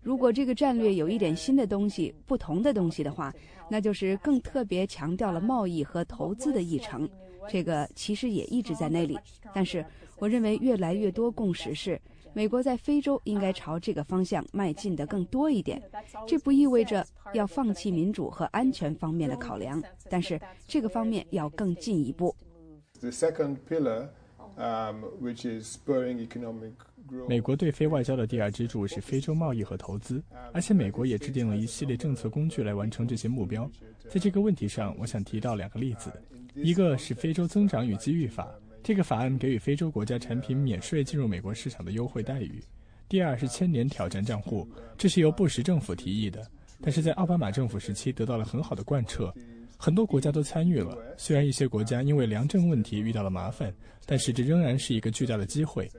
如果这个战略有一点新的东西、不同的东西的话，那就是更特别强调了贸易和投资的议程。这个其实也一直在那里，但是我认为越来越多共识是。美国在非洲应该朝这个方向迈进的更多一点，这不意味着要放弃民主和安全方面的考量，但是这个方面要更进一步。美国对非外交的第二支柱是非洲贸易和投资，而且美国也制定了一系列政策工具来完成这些目标。在这个问题上，我想提到两个例子，一个是非洲增长与机遇法。这个法案给予非洲国家产品免税进入美国市场的优惠待遇。第二是千年挑战账户，这是由布什政府提议的，但是在奥巴马政府时期得到了很好的贯彻，很多国家都参与了。虽然一些国家因为粮政问题遇到了麻烦，但是这仍然是一个巨大的机会，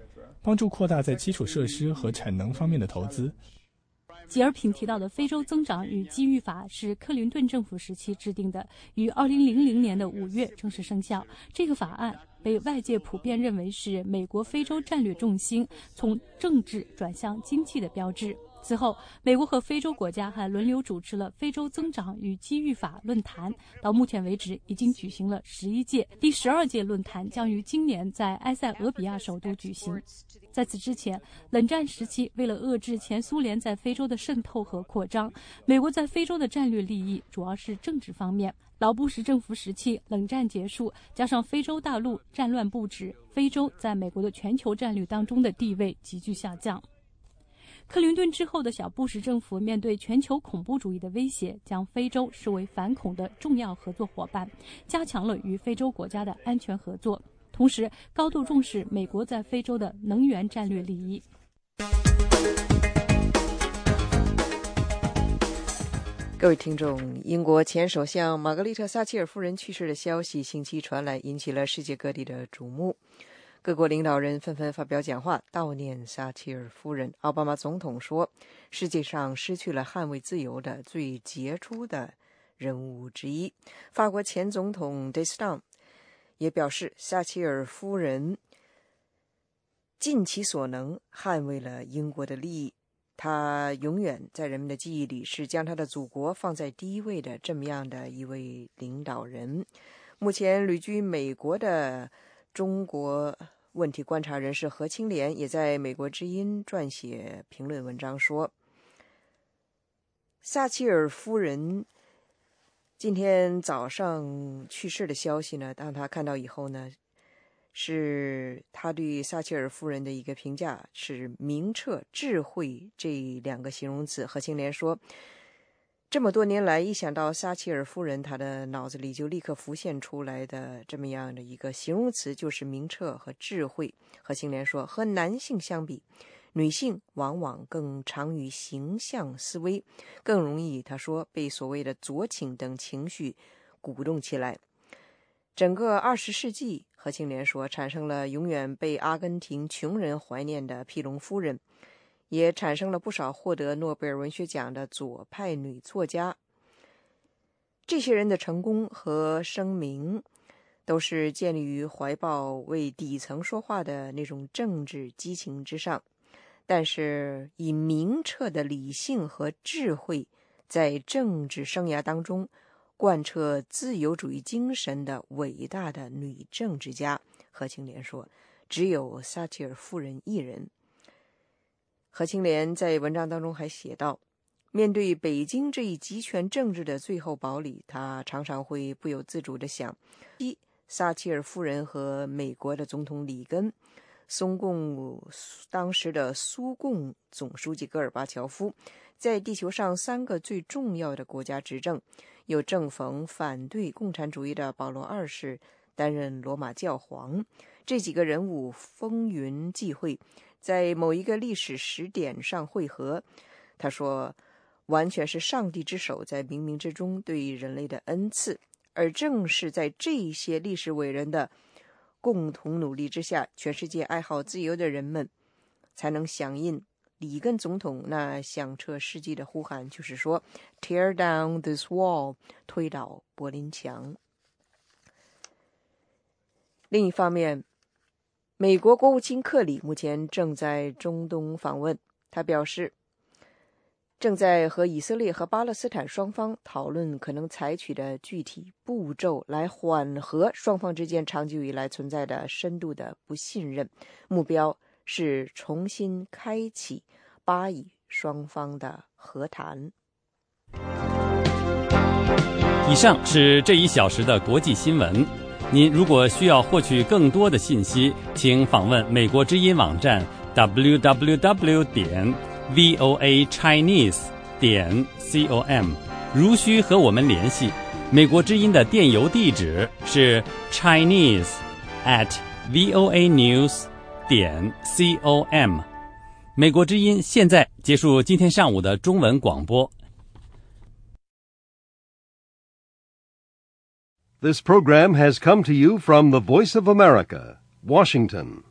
帮助扩大在基础设施和产能方面的投资。吉尔平提到的非洲增长与机遇法是克林顿政府时期制定的，于2000年的5月正式生效。这个法案被外界普遍认为是美国非洲战略重心从政治转向经济的标志。此后，美国和非洲国家还轮流主持了非洲增长与机遇法论坛。到目前为止，已经举行了十一届，第十二届论坛将于今年在埃塞俄比亚首都举行。在此之前，冷战时期，为了遏制前苏联在非洲的渗透和扩张，美国在非洲的战略利益主要是政治方面。老布什政府时期，冷战结束，加上非洲大陆战乱不止，非洲在美国的全球战略当中的地位急剧下降。克林顿之后的小布什政府面对全球恐怖主义的威胁，将非洲视为反恐的重要合作伙伴，加强了与非洲国家的安全合作，同时高度重视美国在非洲的能源战略利益。各位听众，英国前首相玛格丽特·撒切尔夫人去世的消息星期传来，引起了世界各地的瞩目。各国领导人纷纷发表讲话悼念撒切尔夫人。奥巴马总统说：“世界上失去了捍卫自由的最杰出的人物之一。”法国前总统戴斯当也表示，撒切尔夫人尽其所能捍卫了英国的利益。他永远在人们的记忆里是将他的祖国放在第一位的这么样的一位领导人。目前旅居美国的中国。问题观察人士何清莲也在美国之音撰写评论文章说：“撒切尔夫人今天早上去世的消息呢，当他看到以后呢，是他对撒切尔夫人的一个评价是明澈、智慧这两个形容词。”何青莲说。这么多年来，一想到撒切尔夫人，她的脑子里就立刻浮现出来的这么样的一个形容词，就是明澈和智慧。何青莲说，和男性相比，女性往往更长于形象思维，更容易，他说被所谓的左倾等情绪鼓动起来。整个二十世纪，何庆莲说，产生了永远被阿根廷穷人怀念的皮隆夫人。也产生了不少获得诺贝尔文学奖的左派女作家。这些人的成功和声名，都是建立于怀抱为底层说话的那种政治激情之上。但是，以明澈的理性和智慧，在政治生涯当中贯彻自由主义精神的伟大的女政治家，何青莲说：“只有撒切尔夫人一人。”何青莲在文章当中还写道：“面对北京这一集权政治的最后堡垒，他常常会不由自主地想：一，撒切尔夫人和美国的总统里根，松共当时的苏共总书记戈尔巴乔夫，在地球上三个最重要的国家执政，又正逢反对共产主义的保罗二世担任罗马教皇，这几个人物风云际会。”在某一个历史时点上汇合，他说，完全是上帝之手在冥冥之中对人类的恩赐，而正是在这些历史伟人的共同努力之下，全世界爱好自由的人们才能响应里根总统那响彻世纪的呼喊，就是说，Tear down this wall，推倒柏林墙。另一方面。美国国务卿克里目前正在中东访问，他表示，正在和以色列和巴勒斯坦双方讨论可能采取的具体步骤，来缓和双方之间长久以来存在的深度的不信任。目标是重新开启巴以双方的和谈。以上是这一小时的国际新闻。您如果需要获取更多的信息，请访问美国之音网站 www 点 voa chinese 点 com。如需和我们联系，美国之音的电邮地址是 chinese at voa news 点 com。 美国之音现在结束今天上午的中文广播。 This program has come to you from the Voice of America, Washington.